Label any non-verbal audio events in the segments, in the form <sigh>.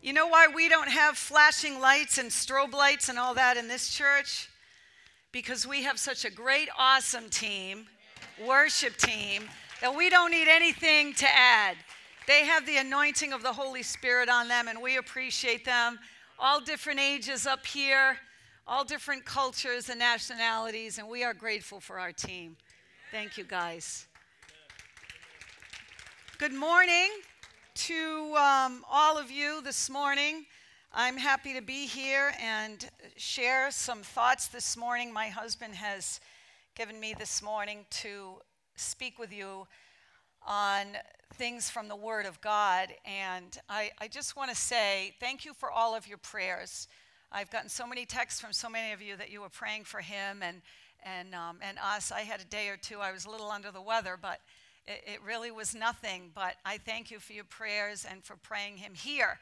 You know why we don't have flashing lights and strobe lights and all that in this church? Because we have such a great, awesome team, worship team, that we don't need anything to add. They have the anointing of the Holy Spirit on them, and we appreciate them. All different ages up here, all different cultures and nationalities, and we are grateful for our team. Thank you, guys. Good morning to um, all of you this morning. I'm happy to be here and share some thoughts this morning. My husband has given me this morning to speak with you on things from the Word of God. And I, I just want to say thank you for all of your prayers. I've gotten so many texts from so many of you that you were praying for him and, and, um, and us. I had a day or two, I was a little under the weather, but it, it really was nothing, but I thank you for your prayers and for praying him here.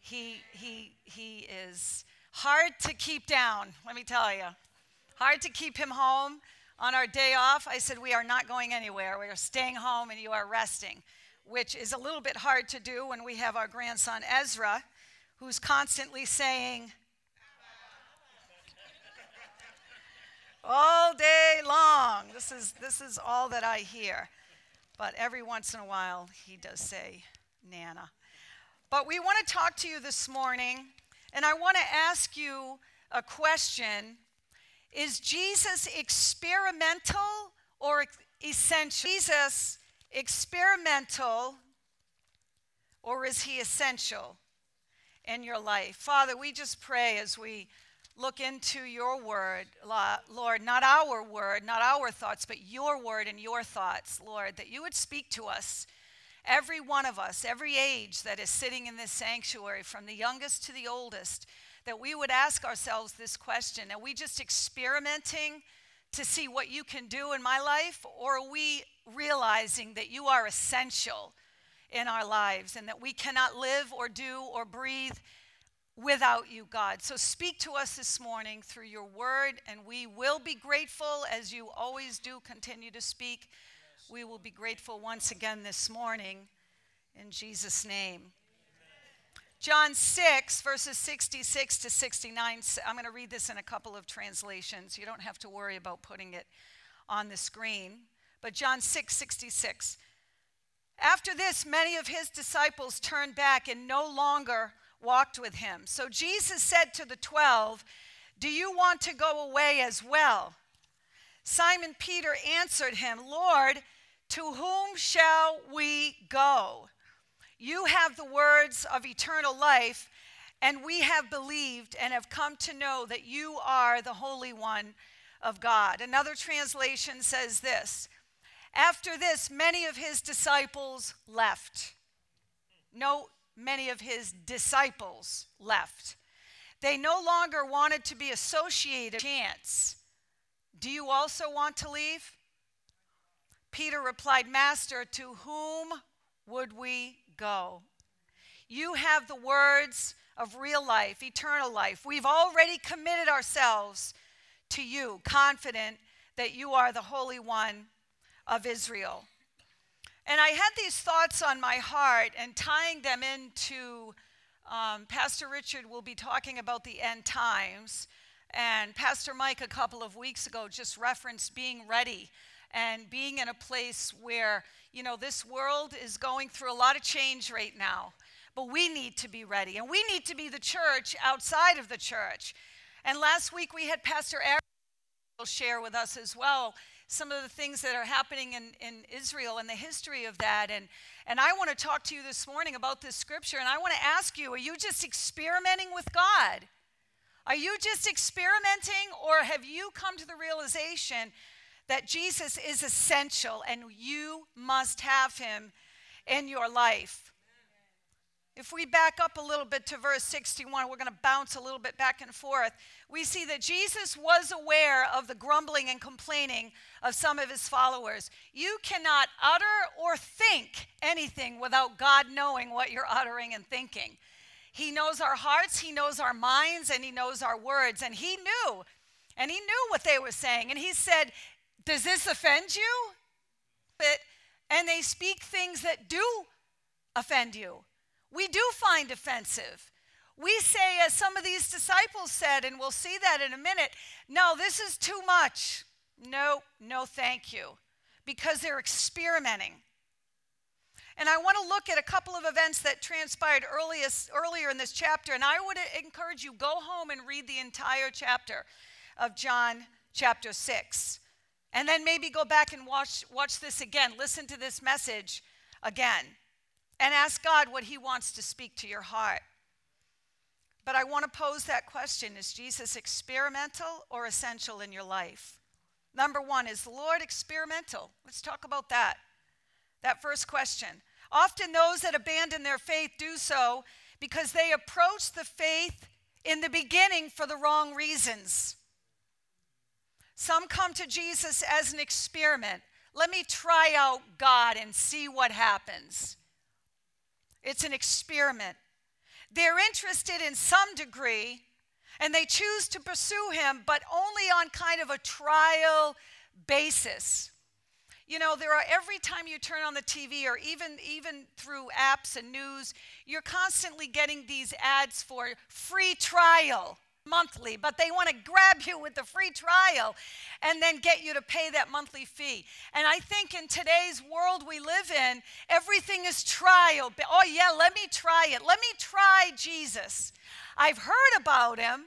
He, he, he is hard to keep down, let me tell you. Hard to keep him home. On our day off, I said, We are not going anywhere. We are staying home and you are resting, which is a little bit hard to do when we have our grandson Ezra, who's constantly saying, all day long. This is, this is all that I hear. But every once in a while, he does say, Nana. But we want to talk to you this morning, and I want to ask you a question Is Jesus experimental or essential? Jesus experimental or is he essential in your life? Father, we just pray as we look into your word, Lord, not our word, not our thoughts, but your word and your thoughts, Lord, that you would speak to us, every one of us, every age that is sitting in this sanctuary, from the youngest to the oldest, that we would ask ourselves this question Are we just experimenting to see what you can do in my life, or are we realizing that you are essential in our lives and that we cannot live or do or breathe? Without you, God. So speak to us this morning through your word, and we will be grateful as you always do continue to speak. We will be grateful once again this morning in Jesus' name. John 6, verses 66 to 69. I'm going to read this in a couple of translations. You don't have to worry about putting it on the screen. But John 6, 66. After this, many of his disciples turned back and no longer walked with him. So Jesus said to the twelve, Do you want to go away as well? Simon Peter answered him, Lord, to whom shall we go? You have the words of eternal life, and we have believed and have come to know that you are the Holy One of God. Another translation says this After this, many of his disciples left. No many of his disciples left. They no longer wanted to be associated. Chance. Do you also want to leave? Peter replied, Master, to whom would we go? You have the words of real life, eternal life. We've already committed ourselves to you, confident that you are the Holy One of Israel. And I had these thoughts on my heart and tying them into um, Pastor Richard will be talking about the end times. And Pastor Mike, a couple of weeks ago, just referenced being ready and being in a place where, you know, this world is going through a lot of change right now. But we need to be ready. And we need to be the church outside of the church. And last week we had Pastor Eric share with us as well some of the things that are happening in, in Israel and the history of that. And, and I want to talk to you this morning about this scripture. And I want to ask you are you just experimenting with God? Are you just experimenting, or have you come to the realization that Jesus is essential and you must have him in your life? If we back up a little bit to verse 61, we're going to bounce a little bit back and forth. We see that Jesus was aware of the grumbling and complaining of some of his followers. You cannot utter or think anything without God knowing what you're uttering and thinking. He knows our hearts, He knows our minds, and He knows our words. And He knew, and He knew what they were saying. And He said, Does this offend you? But, and they speak things that do offend you we do find offensive We say, as some of these disciples said, and we'll see that in a minute, no, this is too much. No, no, thank you. Because they're experimenting. And I want to look at a couple of events that transpired earliest, earlier in this chapter. And I would encourage you go home and read the entire chapter of John chapter 6. And then maybe go back and watch, watch this again. Listen to this message again. And ask God what He wants to speak to your heart. But I want to pose that question Is Jesus experimental or essential in your life? Number one, is the Lord experimental? Let's talk about that. That first question. Often those that abandon their faith do so because they approach the faith in the beginning for the wrong reasons. Some come to Jesus as an experiment. Let me try out God and see what happens. It's an experiment. They're interested in some degree and they choose to pursue him, but only on kind of a trial basis. You know, there are every time you turn on the TV or even even through apps and news, you're constantly getting these ads for free trial monthly, but they want to grab you with the free trial and then get you to pay that monthly fee. And I think in today's world we live in, everything is trial. Oh, yeah, let me try it. Let me try Jesus. I've heard about him,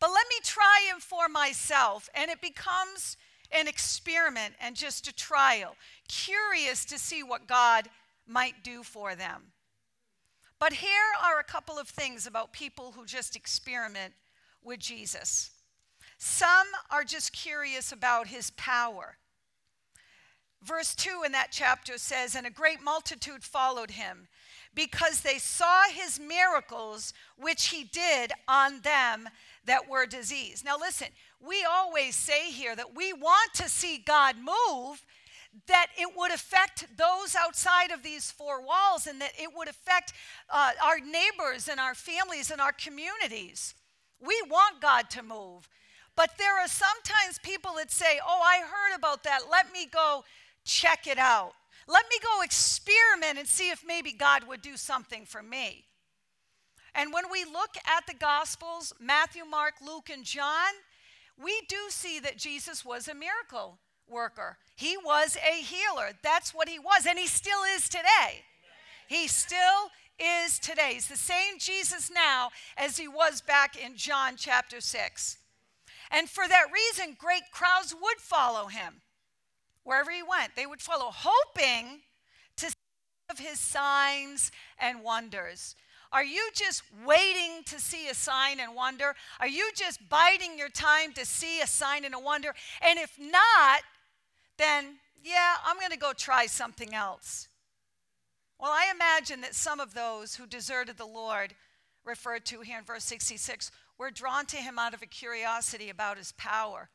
but let me try him for myself. And it becomes an experiment and just a trial, curious to see what God might do for them. But here are a couple of things about people who just experiment with Jesus. Some are just curious about his power. Verse 2 in that chapter says, And a great multitude followed him because they saw his miracles, which he did on them that were diseased. Now, listen, we always say here that we want to see God move, that it would affect those outside of these four walls, and that it would affect uh, our neighbors and our families and our communities. We want God to move. But there are sometimes people that say, Oh, I heard about that. Let me go check it out. Let me go experiment and see if maybe God would do something for me. And when we look at the Gospels, Matthew, Mark, Luke, and John, we do see that Jesus was a miracle worker. He was a healer. That's what he was, and he still is today. He still is today. He's the same Jesus now as he was back in John chapter 6. And for that reason, great crowds would follow him wherever he went. They would follow, hoping to see of his signs and wonders. Are you just waiting to see a sign and wonder? Are you just biding your time to see a sign and a wonder? And if not, then yeah, I'm going to go try something else. Well, I imagine that some of those who deserted the Lord, referred to here in verse 66, were drawn to him out of a curiosity about his power.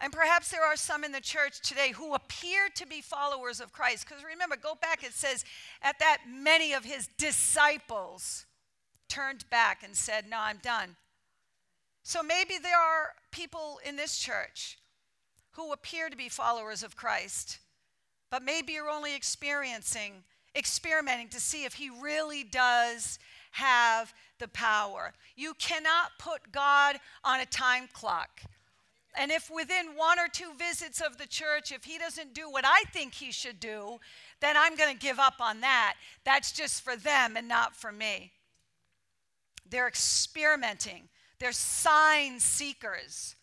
And perhaps there are some in the church today who appear to be followers of Christ. Because remember, go back, it says, at that many of his disciples turned back and said, No, I'm done. So maybe there are people in this church who appear to be followers of Christ but maybe you're only experiencing, experimenting to see if He really does have the power. You cannot put God on a time clock. And if within one or two visits of the church, if he doesn't do what I think he should do, then I'm going to give up on that. That's just for them and not for me. They're experimenting, they're sign seekers.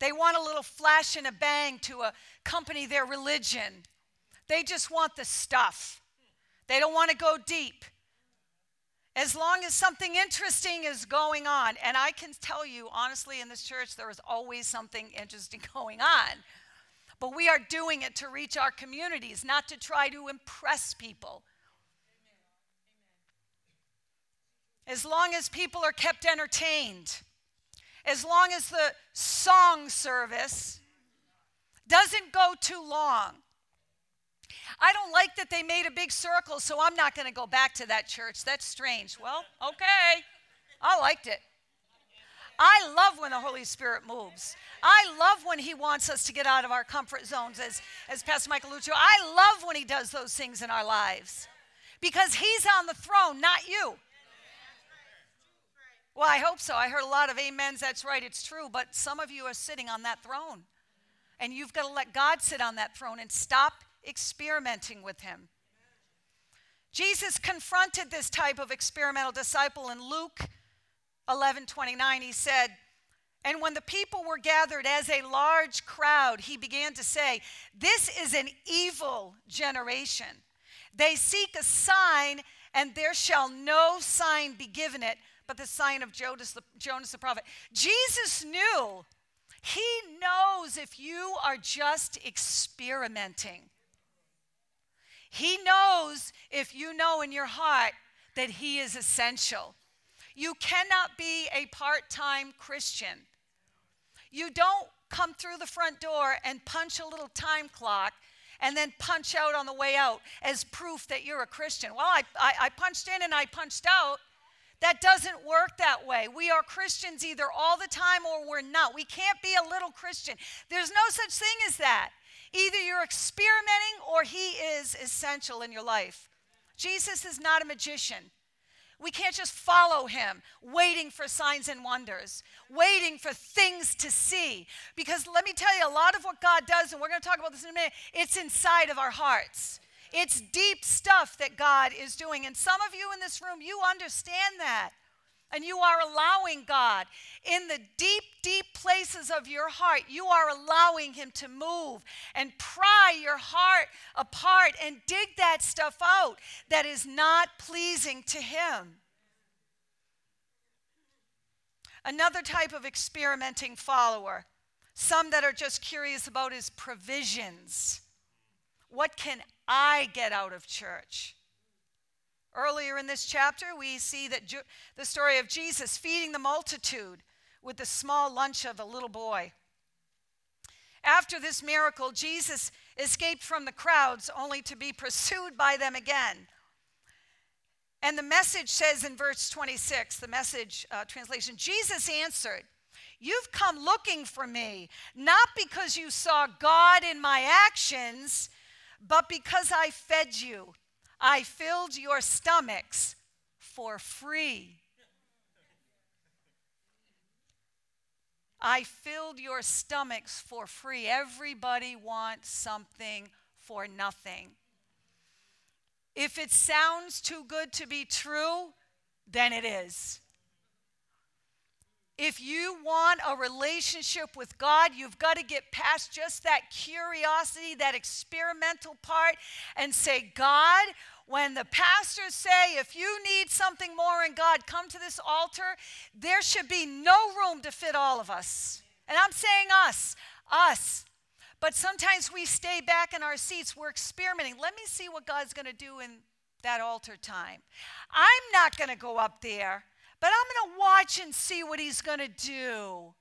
They want a little flash and a bang to accompany their religion. They just want the stuff, they don't want to go deep. As long as something interesting is going on, and I can tell you honestly, in this church, there is always something interesting <laughs> going on. But we are doing it to reach our communities, not to try to impress people. As long as people are kept entertained, as long as the song service doesn't go too long, I don't like that they made a big circle, so I'm not going to go back to that church. That's strange. Well, okay. I liked it. I love when the Holy Spirit moves. I love when He wants us to get out of our comfort zones, as, as Pastor Michael Lucho. I love when He does those things in our lives because He's on the throne, not you. Well, I hope so. I heard a lot of amens. That's right. It's true. But some of you are sitting on that throne. And you've got to let God sit on that throne and stop experimenting with Him. Jesus confronted this type of experimental disciple in Luke 11 29. He said, And when the people were gathered as a large crowd, he began to say, This is an evil generation. They seek a sign, and there shall no sign be given it but the sign of Jonas the, Jonas the prophet. Jesus knew, he knows if you are just experimenting. He knows if you know in your heart that He is essential. You cannot be a part time Christian. You don't come through the front door and punch a little time clock and then punch out on the way out as proof that you're a Christian. Well, I, I, I punched in and I punched out. That doesn't work that way. We are Christians either all the time or we're not. We can't be a little Christian. There's no such thing as that. Either you're experimenting or He is essential in your life. Jesus is not a magician. We can't just follow him, waiting for signs and wonders, waiting for things to see. Because let me tell you, a lot of what God does, and we're going to talk about this in a minute, it's inside of our hearts. It's deep stuff that God is doing. And some of you in this room, you understand that. And you are allowing God in the deep, deep places of your heart, you are allowing Him to move and pry your heart apart and dig that stuff out that is not pleasing to Him. Another type of experimenting follower, some that are just curious about his provisions. What can I get out of church? Earlier in this chapter, we see that Ju- the story of Jesus feeding the multitude with the small lunch of a little boy. After this miracle, Jesus escaped from the crowds only to be pursued by them again. And the message says in verse 26, the message uh, translation Jesus answered, You've come looking for me, not because you saw God in my actions, but because I fed you. I filled your stomachs for free. I filled your stomachs for free. Everybody wants something for nothing. If it sounds too good to be true, then it is. If you want a relationship with God, you've got to get past just that curiosity, that experimental part, and say, God, when the pastors say, if you need something more in God, come to this altar, there should be no room to fit all of us. And I'm saying us, us. But sometimes we stay back in our seats, we're experimenting. Let me see what God's going to do in that altar time. I'm not going to go up there but I'm going to watch and see what he's going to do.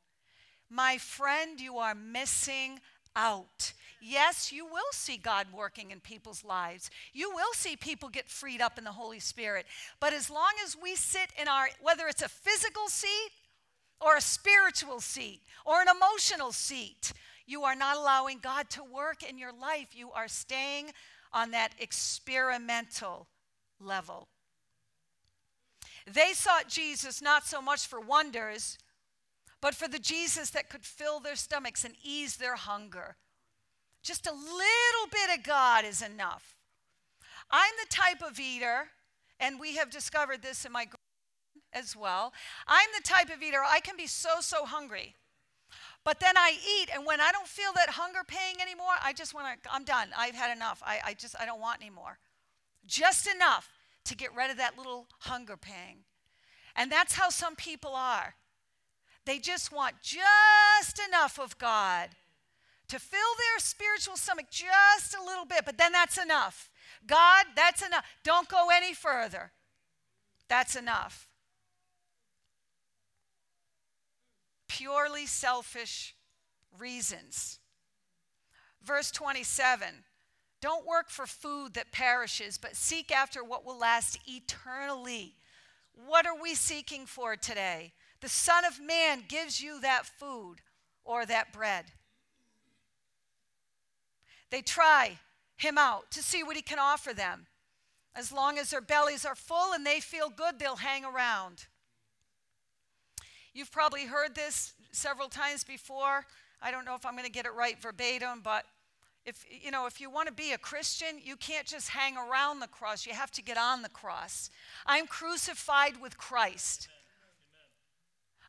My friend, you are missing out. Yes, you will see God working in people's lives. You will see people get freed up in the Holy Spirit. But as long as we sit in our, whether it's a physical seat or a spiritual seat or an emotional seat, you are not allowing God to work in your life. You are staying on that experimental level. They sought Jesus not so much for wonders, but for the Jesus that could fill their stomachs and ease their hunger. Just a little bit of God is enough. I'm the type of eater, and we have discovered this in my as well. I'm the type of eater, I can be so, so hungry. But then I eat, and when I don't feel that hunger paying anymore, I just want to, I'm done. I've had enough. I, I just, I don't want anymore. Just enough to get rid of that little hunger pang. And that's how some people are. They just want just enough of God to fill their spiritual stomach just a little bit, but then that's enough. God, that's enough. Don't go any further. That's enough. Purely selfish reasons. Verse 27 don't work for food that perishes, but seek after what will last eternally. What are we seeking for today? The Son of Man gives you that food or that bread. They try him out to see what he can offer them. As long as their bellies are full and they feel good, they'll hang around. You've probably heard this several times before. I don't know if I'm going to get it right verbatim, but if you know if you want to be a christian you can't just hang around the cross you have to get on the cross. I'm crucified with christ.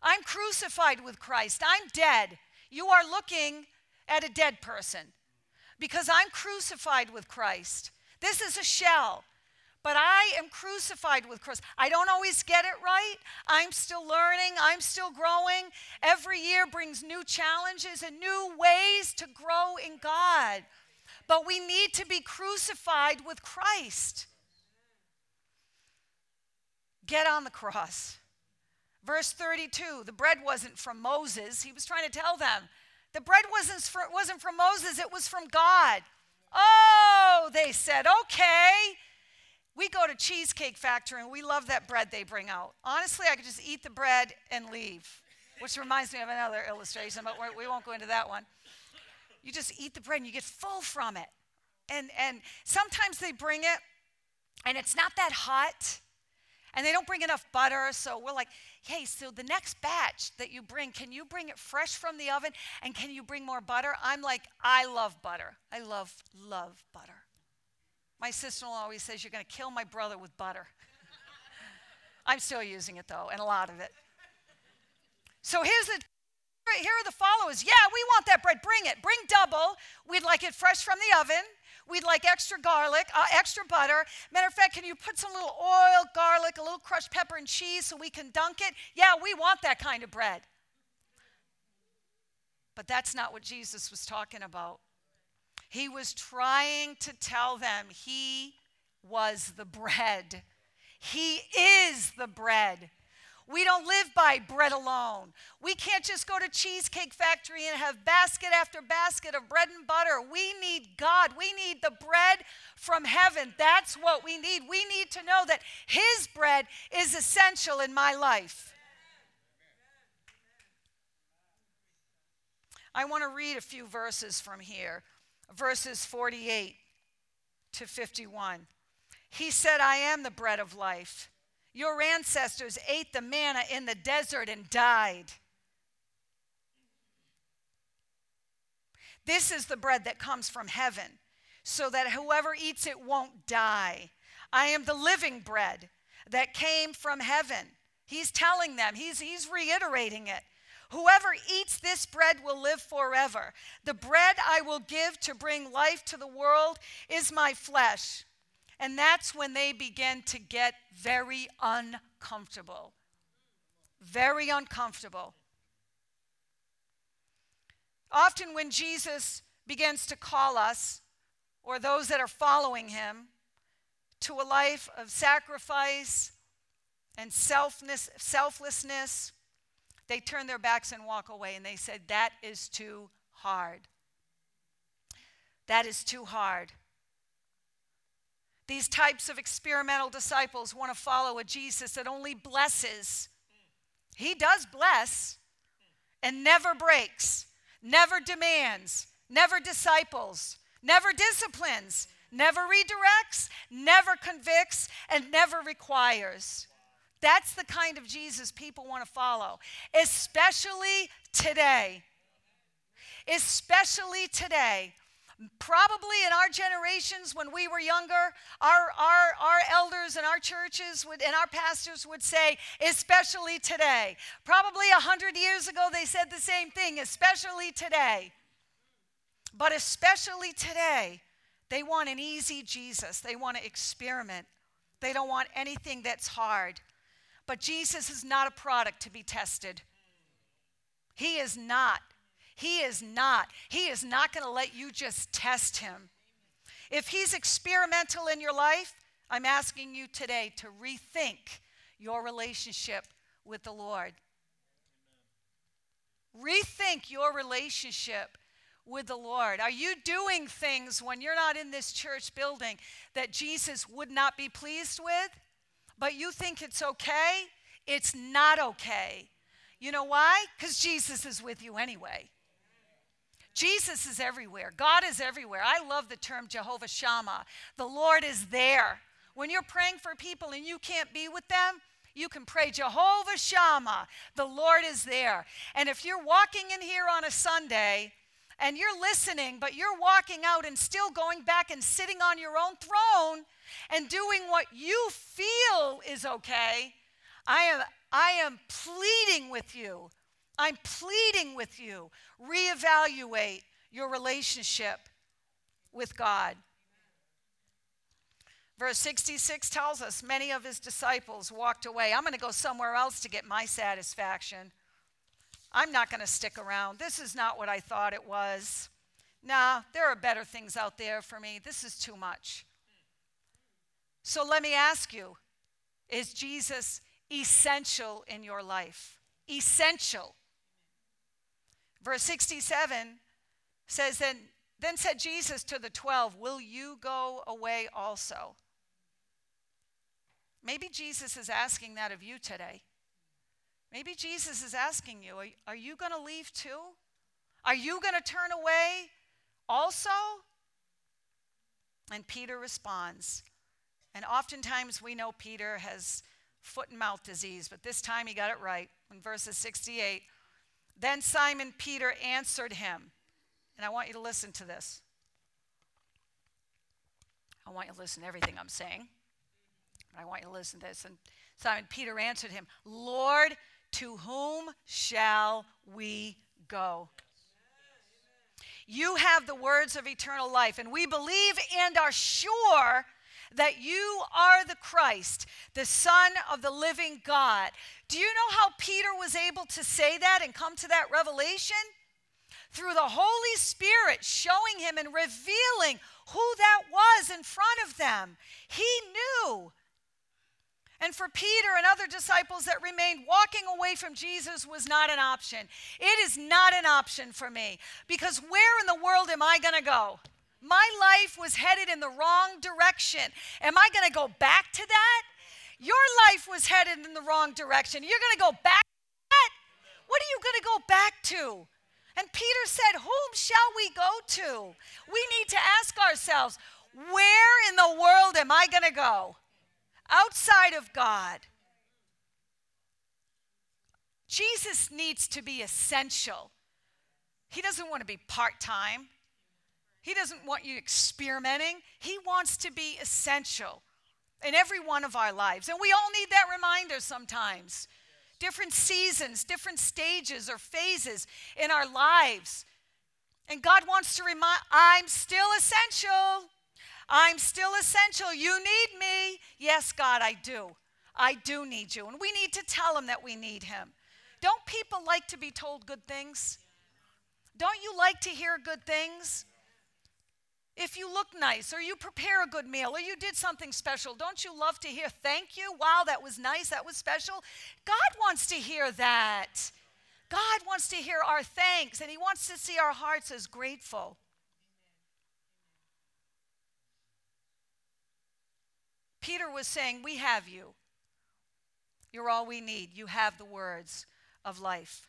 I'm crucified with christ. I'm dead. You are looking at a dead person because i'm crucified with christ. This is a shell but I am crucified with Christ. I don't always get it right. I'm still learning, I'm still growing. Every year brings new challenges and new ways to grow in God. But we need to be crucified with Christ. Get on the cross. Verse 32 the bread wasn't from Moses. He was trying to tell them the bread wasn't, for, wasn't from Moses, it was from God. Oh, they said, okay. We go to Cheesecake Factory and we love that bread they bring out. Honestly, I could just eat the bread and leave, which reminds me of another illustration, but we won't go into that one. You just eat the bread and you get full from it. And, and sometimes they bring it and it's not that hot and they don't bring enough butter. So we're like, hey, so the next batch that you bring, can you bring it fresh from the oven and can you bring more butter? I'm like, I love butter. I love, love butter. My sister in law always says, You're going to kill my brother with butter. <laughs> I'm still using it though, and a lot of it. So here's the here are the followers. Yeah, we want that bread. Bring it. Bring double. We'd like it fresh from the oven. We'd like extra garlic, uh, extra butter. Matter of fact, can you put some little oil, garlic, a little crushed pepper, and cheese so we can dunk it? Yeah, we want that kind of bread. But that's not what Jesus was talking about. He was trying to tell them he was the bread. He is the bread. We don't live by bread alone. We can't just go to Cheesecake Factory and have basket after basket of bread and butter. We need God. We need the bread from heaven. That's what we need. We need to know that His bread is essential in my life. I want to read a few verses from here verses 48 to 51. He said, I am the bread of life. Your ancestors ate the manna in the desert and died. This is the bread that comes from heaven, so that whoever eats it won't die. I am the living bread that came from heaven. He's telling them, he's, he's reiterating it. Whoever eats this bread will live forever. The bread I will give to bring life to the world is my flesh. And that's when they begin to get very uncomfortable. Very uncomfortable. Often, when Jesus begins to call us, or those that are following him, to a life of sacrifice and selflessness, they turn their backs and walk away, and they said, That is too hard. That is too hard. These types of experimental disciples want to follow a Jesus that only blesses. He does bless and never breaks, never demands, never disciples, never disciplines, never redirects, never convicts, and never requires. That's the kind of Jesus people want to follow, especially today. Especially today. Probably in our generations when we were younger, our, our, our elders and our churches would, and our pastors would say, especially today. Probably a hundred years ago, they said the same thing, especially today. But especially today, they want an easy Jesus. They want to experiment. They don't want anything that's hard. But Jesus is not a product to be tested. He is not. He is not. He is not going to let you just test him. If he's experimental in your life, I'm asking you today to rethink your relationship with the Lord. Rethink your relationship with the Lord. Are you doing things when you're not in this church building that Jesus would not be pleased with? But you think it's okay, it's not okay. You know why? Because Jesus is with you anyway. Jesus is everywhere. God is everywhere. I love the term Jehovah Shammah. The Lord is there. When you're praying for people and you can't be with them, you can pray Jehovah Shammah. The Lord is there. And if you're walking in here on a Sunday and you're listening, but you're walking out and still going back and sitting on your own throne and doing what you feel is okay, I am, I am pleading with you. I'm pleading with you. Reevaluate your relationship with God. Verse 66 tells us many of his disciples walked away. I'm going to go somewhere else to get my satisfaction. I'm not going to stick around. This is not what I thought it was. Nah, there are better things out there for me. This is too much. So let me ask you is Jesus essential in your life? Essential. Verse 67 says, Then, then said Jesus to the twelve, Will you go away also? Maybe Jesus is asking that of you today. Maybe Jesus is asking you, Are, are you going to leave too? Are you going to turn away also? And Peter responds. And oftentimes we know Peter has foot and mouth disease, but this time he got it right. In verses 68, then Simon Peter answered him. And I want you to listen to this. I want you to listen to everything I'm saying. I want you to listen to this. And Simon Peter answered him, Lord, to whom shall we go? You have the words of eternal life, and we believe and are sure that you are the Christ, the Son of the living God. Do you know how Peter was able to say that and come to that revelation? Through the Holy Spirit showing him and revealing who that was in front of them. He knew and for Peter and other disciples that remained, walking away from Jesus was not an option. It is not an option for me because where in the world am I going to go? My life was headed in the wrong direction. Am I going to go back to that? Your life was headed in the wrong direction. You're going to go back to that? What are you going to go back to? And Peter said, Whom shall we go to? We need to ask ourselves, Where in the world am I going to go? Outside of God. Jesus needs to be essential. He doesn't want to be part time. He doesn't want you experimenting. He wants to be essential in every one of our lives. And we all need that reminder sometimes. Different seasons, different stages or phases in our lives. And God wants to remind, I'm still essential. I'm still essential. You need me. Yes, God, I do. I do need you. And we need to tell him that we need him. Don't people like to be told good things? Don't you like to hear good things? If you look nice, or you prepare a good meal, or you did something special, don't you love to hear thank you? Wow, that was nice, that was special. God wants to hear that. God wants to hear our thanks, and He wants to see our hearts as grateful. Peter was saying, We have you. You're all we need. You have the words of life.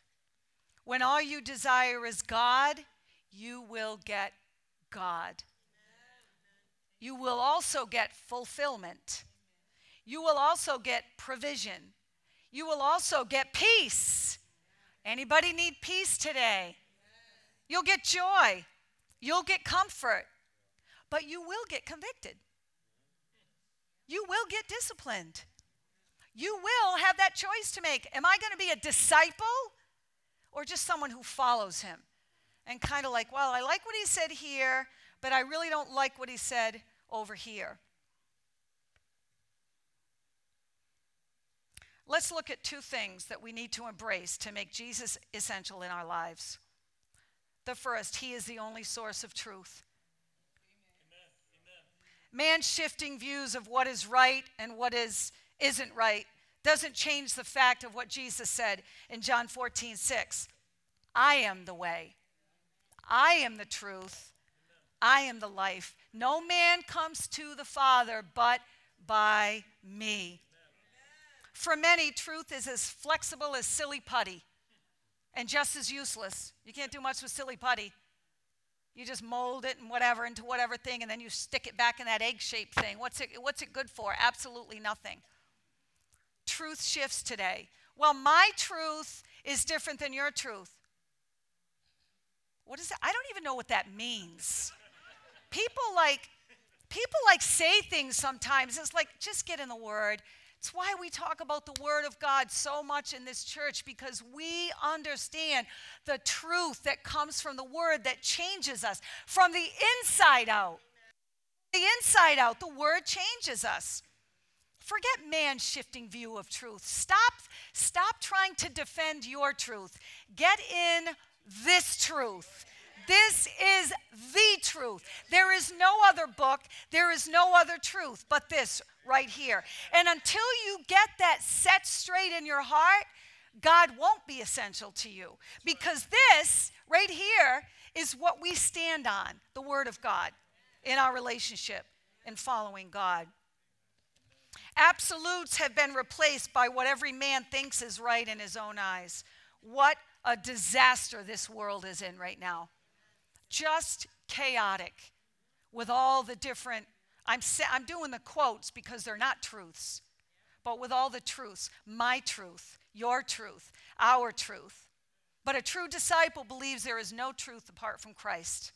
When all you desire is God, you will get God. You will also get fulfillment. You will also get provision. You will also get peace. Anybody need peace today? You'll get joy. You'll get comfort. But you will get convicted you will get disciplined. You will have that choice to make. Am I going to be a disciple or just someone who follows him? And kind of like, well, I like what he said here, but I really don't like what he said over here. Let's look at two things that we need to embrace to make Jesus essential in our lives. The first, he is the only source of truth. Man shifting views of what is right and what is, isn't right doesn't change the fact of what Jesus said in John 14, 6. I am the way, I am the truth, I am the life. No man comes to the Father but by me. For many, truth is as flexible as silly putty and just as useless. You can't do much with silly putty. You just mold it and whatever into whatever thing, and then you stick it back in that egg shaped thing. What's it, what's it good for? Absolutely nothing. truth shifts today. Well, my truth is different than your truth. What is that? I don't even know what that means. People like people like say things sometimes. It's like just get in the word. It's why we talk about the Word of God so much in this church because we understand the truth that comes from the Word that changes us from the inside out. The inside out, the Word changes us. Forget man's shifting view of truth. Stop, stop trying to defend your truth. Get in this truth. This is the truth. There is no other book, there is no other truth but this right here. And until you get that set straight in your heart, God won't be essential to you because this right here is what we stand on the Word of God in our relationship and following God. Absolutes have been replaced by what every man thinks is right in his own eyes. What a disaster this world is in right now. Just chaotic with all the different, I'm, I'm doing the quotes because they're not truths, but with all the truths my truth, your truth, our truth. But a true disciple believes there is no truth apart from Christ.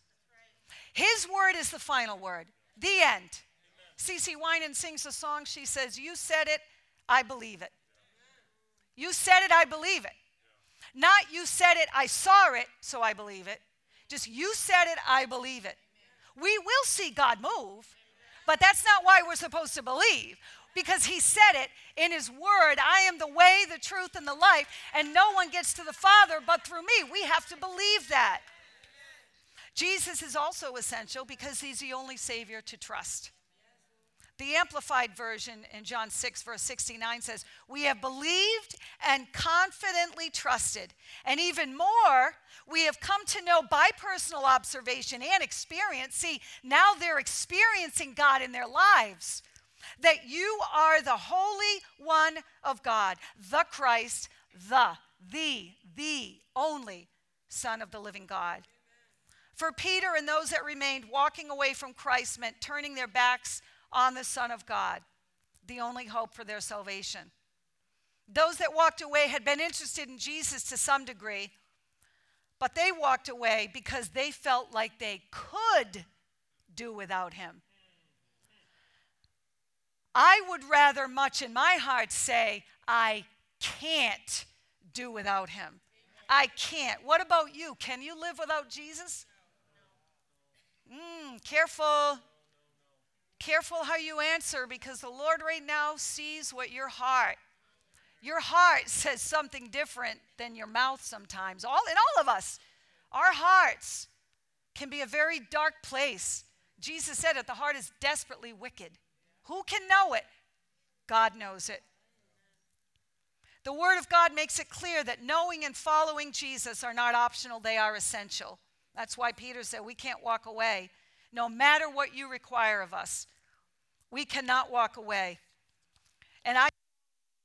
His word is the final word, the end. CeCe Winans sings a song. She says, You said it, I believe it. You said it, I believe it. Not you said it, I saw it, so I believe it. Just you said it, I believe it. We will see God move, but that's not why we're supposed to believe. Because he said it in his word I am the way, the truth, and the life, and no one gets to the Father but through me. We have to believe that. Jesus is also essential because he's the only Savior to trust. The Amplified Version in John 6, verse 69 says, We have believed and confidently trusted. And even more, we have come to know by personal observation and experience. See, now they're experiencing God in their lives. That you are the Holy One of God, the Christ, the, the, the only Son of the living God. For Peter and those that remained, walking away from Christ meant turning their backs on the Son of God, the only hope for their salvation. Those that walked away had been interested in Jesus to some degree, but they walked away because they felt like they could do without him. I would rather, much in my heart, say, I can't do without him. I can't. What about you? Can you live without Jesus? Mm, careful. Careful how you answer because the Lord right now sees what your heart. Your heart says something different than your mouth sometimes. All in all of us, our hearts can be a very dark place. Jesus said it, the heart is desperately wicked. Who can know it? God knows it. The Word of God makes it clear that knowing and following Jesus are not optional, they are essential. That's why Peter said we can't walk away, no matter what you require of us. We cannot walk away. And I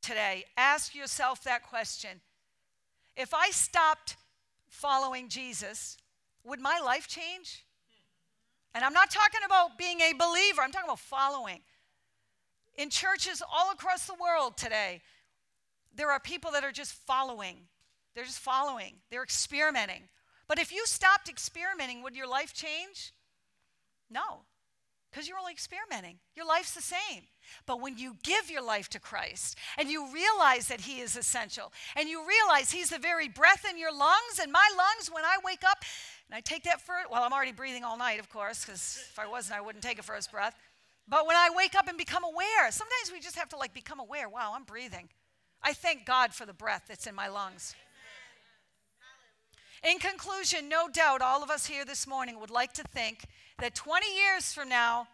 today ask yourself that question. If I stopped following Jesus, would my life change? And I'm not talking about being a believer, I'm talking about following. In churches all across the world today, there are people that are just following. They're just following, they're experimenting. But if you stopped experimenting, would your life change? No because you're only experimenting. Your life's the same. But when you give your life to Christ and you realize that He is essential and you realize He's the very breath in your lungs and my lungs when I wake up and I take that first, well, I'm already breathing all night, of course, because if I wasn't, I wouldn't take a first breath. But when I wake up and become aware, sometimes we just have to like become aware. Wow, I'm breathing. I thank God for the breath that's in my lungs. In conclusion, no doubt all of us here this morning would like to think that 20 years from now,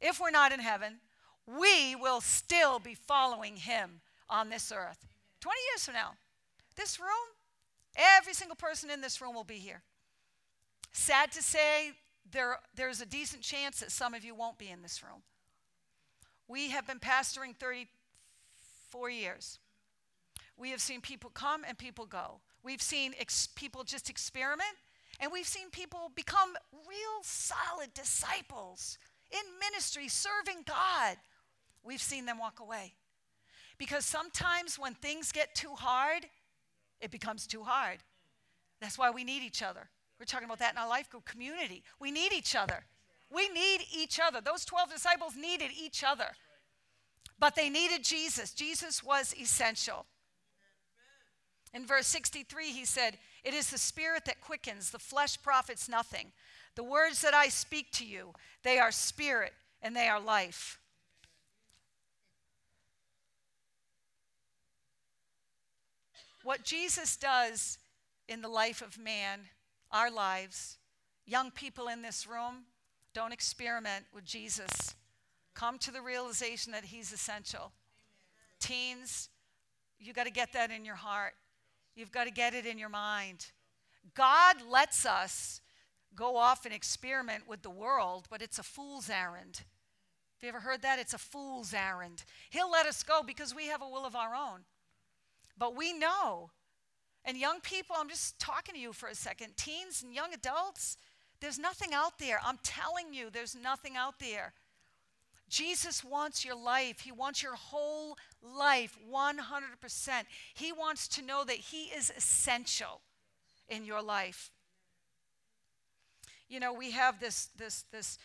if we're not in heaven, we will still be following him on this earth. 20 years from now, this room, every single person in this room will be here. Sad to say, there, there's a decent chance that some of you won't be in this room. We have been pastoring 34 years. We have seen people come and people go. We've seen ex- people just experiment and we've seen people become real solid disciples in ministry, serving God. We've seen them walk away. Because sometimes when things get too hard, it becomes too hard. That's why we need each other. We're talking about that in our life group community. We need each other. We need each other. Those 12 disciples needed each other. But they needed Jesus. Jesus was essential. In verse 63, he said, It is the spirit that quickens, the flesh profits nothing. The words that I speak to you, they are spirit and they are life. What Jesus does in the life of man, our lives, young people in this room, don't experiment with Jesus. Come to the realization that he's essential. Teens, you got to get that in your heart. You've got to get it in your mind. God lets us go off and experiment with the world, but it's a fool's errand. Have you ever heard that? It's a fool's errand. He'll let us go because we have a will of our own. But we know, and young people, I'm just talking to you for a second, teens and young adults, there's nothing out there. I'm telling you, there's nothing out there. Jesus wants your life. He wants your whole life 100%. He wants to know that He is essential in your life. You know, we have this, this, this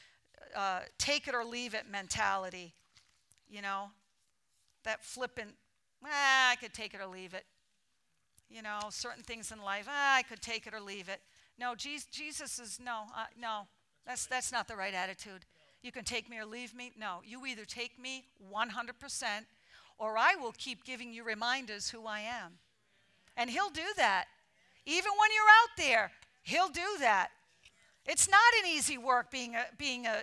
uh, take it or leave it mentality, you know, that flippant ah, I could take it or leave it. You know, certain things in life, ah, I could take it or leave it. No, Jesus is, no, uh, no, that's, that's not the right attitude. You can take me or leave me. No, you either take me 100% or I will keep giving you reminders who I am. And He'll do that. Even when you're out there, He'll do that. It's not an easy work being a, being a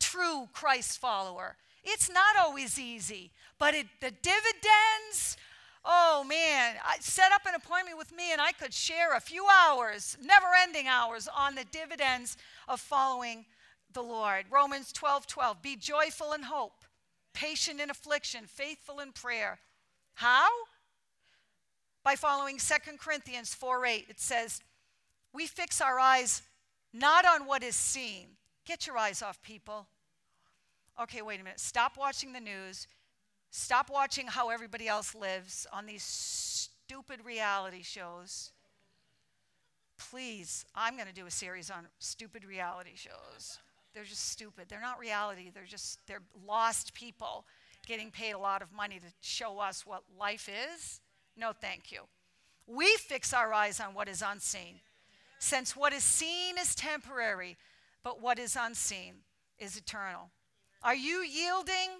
true Christ follower. It's not always easy, but it, the dividends, oh man, I set up an appointment with me and I could share a few hours, never ending hours, on the dividends of following the Lord. Romans 12 12. Be joyful in hope, patient in affliction, faithful in prayer. How? By following 2 Corinthians 4 8. It says, We fix our eyes not on what is seen. Get your eyes off people okay, wait a minute, stop watching the news, stop watching how everybody else lives on these stupid reality shows. Please, I'm going to do a series on stupid reality shows. They're just stupid. They're not reality. They're just they're lost people getting paid a lot of money to show us what life is. No, thank you. We fix our eyes on what is unseen. Since what is seen is temporary, but what is unseen is eternal. Are you yielding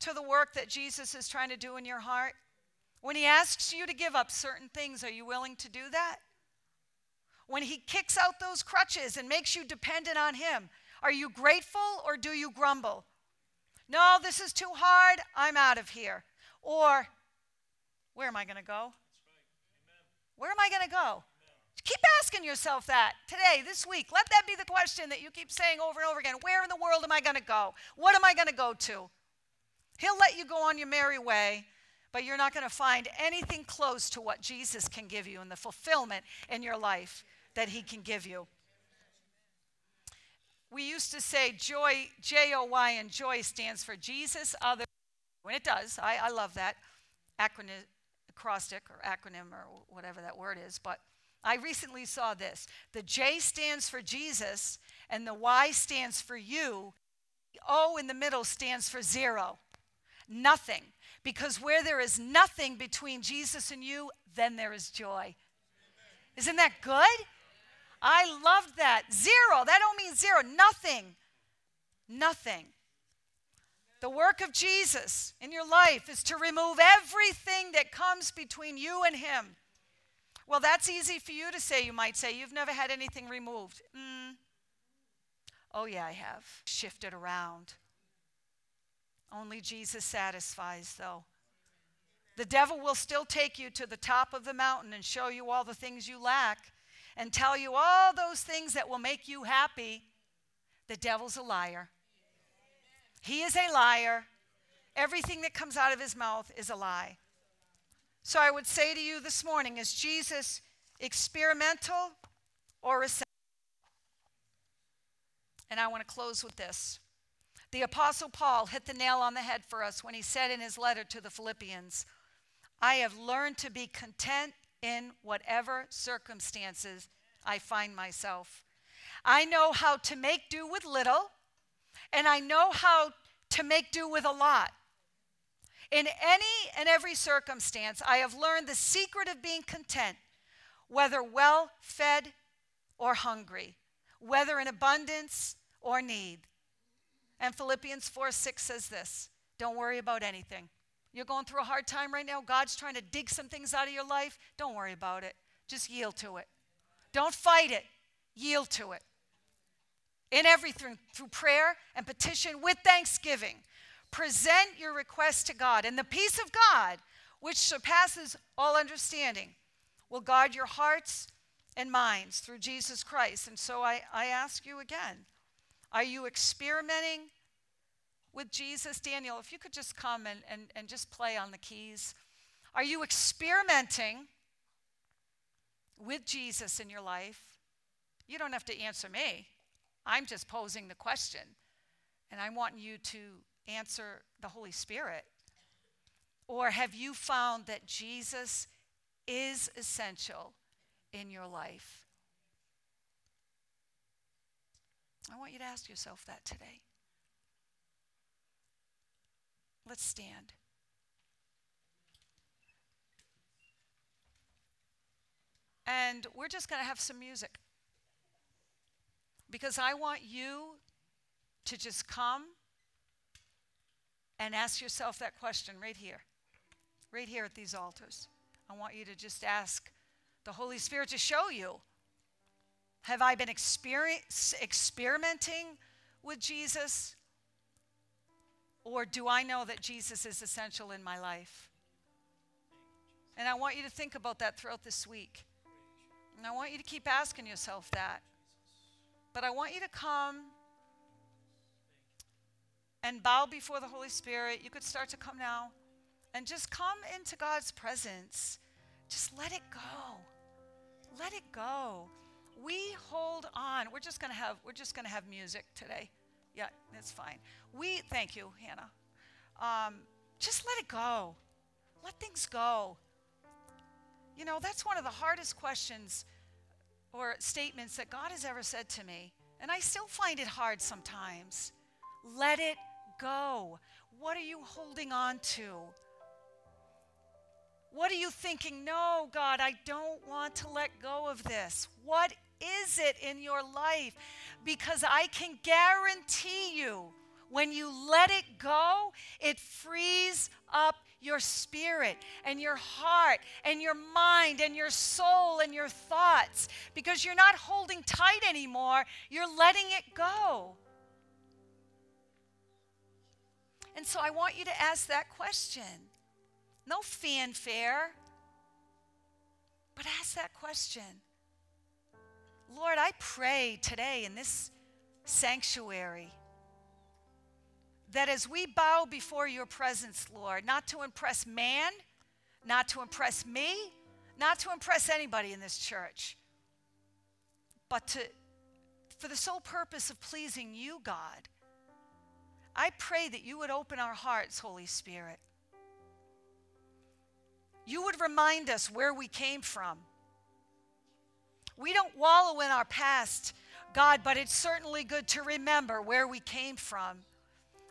to the work that Jesus is trying to do in your heart? When he asks you to give up certain things, are you willing to do that? When he kicks out those crutches and makes you dependent on him, are you grateful or do you grumble? No, this is too hard. I'm out of here. Or, where am I going to go? Where am I going to go? Keep asking yourself that today, this week. Let that be the question that you keep saying over and over again. Where in the world am I going to go? What am I going to go to? He'll let you go on your merry way, but you're not going to find anything close to what Jesus can give you and the fulfillment in your life that He can give you. We used to say joy, J O Y, and joy stands for Jesus, other, when it does. I, I love that acronym, acrostic or acronym or whatever that word is, but I recently saw this. The J stands for Jesus, and the Y stands for you. The O in the middle stands for zero. Nothing. Because where there is nothing between Jesus and you, then there is joy. Isn't that good? I loved that. Zero. That don't mean zero. Nothing. Nothing. The work of Jesus in your life is to remove everything that comes between you and Him. Well, that's easy for you to say, you might say. You've never had anything removed. Mm. Oh, yeah, I have. Shifted around. Only Jesus satisfies, though. The devil will still take you to the top of the mountain and show you all the things you lack and tell you all those things that will make you happy. The devil's a liar. He is a liar. Everything that comes out of his mouth is a lie. So I would say to you this morning is Jesus experimental or essential? And I want to close with this. The Apostle Paul hit the nail on the head for us when he said in his letter to the Philippians, I have learned to be content in whatever circumstances I find myself. I know how to make do with little, and I know how to make do with a lot. In any and every circumstance, I have learned the secret of being content, whether well fed or hungry, whether in abundance or need. And Philippians 4 6 says this Don't worry about anything. You're going through a hard time right now. God's trying to dig some things out of your life. Don't worry about it. Just yield to it. Don't fight it, yield to it. In everything, through prayer and petition with thanksgiving, present your request to God. And the peace of God, which surpasses all understanding, will guard your hearts and minds through Jesus Christ. And so I, I ask you again are you experimenting with Jesus? Daniel, if you could just come and, and, and just play on the keys. Are you experimenting with Jesus in your life? You don't have to answer me. I'm just posing the question. And I want you to answer the Holy Spirit. Or have you found that Jesus is essential in your life? I want you to ask yourself that today. Let's stand. And we're just going to have some music. Because I want you to just come and ask yourself that question right here, right here at these altars. I want you to just ask the Holy Spirit to show you have I been experimenting with Jesus? Or do I know that Jesus is essential in my life? And I want you to think about that throughout this week. And I want you to keep asking yourself that. But I want you to come and bow before the Holy Spirit. You could start to come now and just come into God's presence. Just let it go. Let it go we hold on. We're just going to have we're just going to have music today. Yeah, that's fine. We thank you, Hannah. Um, just let it go. Let things go. You know, that's one of the hardest questions or statements that God has ever said to me. And I still find it hard sometimes. Let it go. What are you holding on to? What are you thinking? No, God, I don't want to let go of this. What is it in your life? Because I can guarantee you, when you let it go, it frees up your spirit and your heart and your mind and your soul and your thoughts because you're not holding tight anymore, you're letting it go. And so I want you to ask that question. No fanfare, but ask that question. Lord, I pray today in this sanctuary that as we bow before your presence, Lord, not to impress man, not to impress me, not to impress anybody in this church, but to for the sole purpose of pleasing you, God. I pray that you would open our hearts, Holy Spirit. You would remind us where we came from. We don't wallow in our past, God, but it's certainly good to remember where we came from,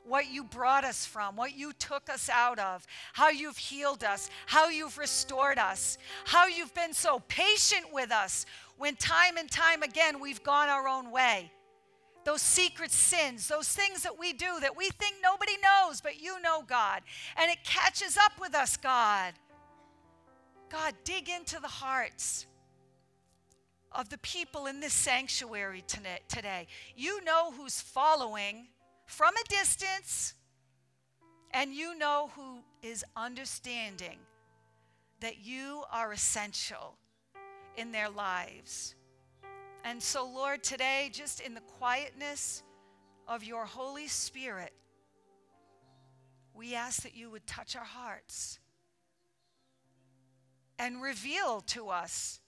what you brought us from, what you took us out of, how you've healed us, how you've restored us, how you've been so patient with us when time and time again we've gone our own way. Those secret sins, those things that we do that we think nobody knows, but you know, God. And it catches up with us, God. God, dig into the hearts of the people in this sanctuary today. You know who's following from a distance, and you know who is understanding that you are essential in their lives. And so, Lord, today, just in the quietness of your Holy Spirit, we ask that you would touch our hearts and reveal to us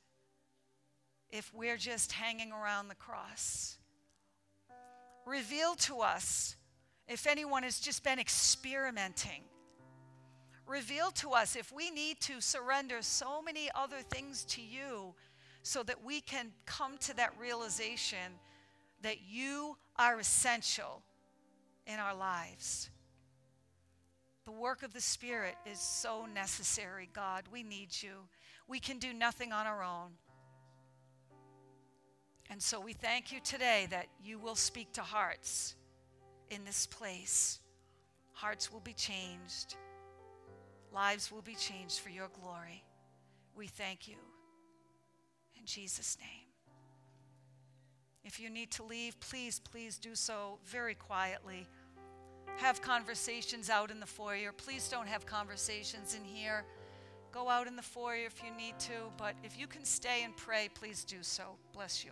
if we're just hanging around the cross. Reveal to us if anyone has just been experimenting, reveal to us if we need to surrender so many other things to you so that we can come to that realization that you are essential in our lives. The work of the Spirit is so necessary, God. We need you. We can do nothing on our own. And so we thank you today that you will speak to hearts in this place. Hearts will be changed, lives will be changed for your glory. We thank you. In Jesus' name. If you need to leave, please, please do so very quietly. Have conversations out in the foyer. Please don't have conversations in here. Go out in the foyer if you need to, but if you can stay and pray, please do so. Bless you.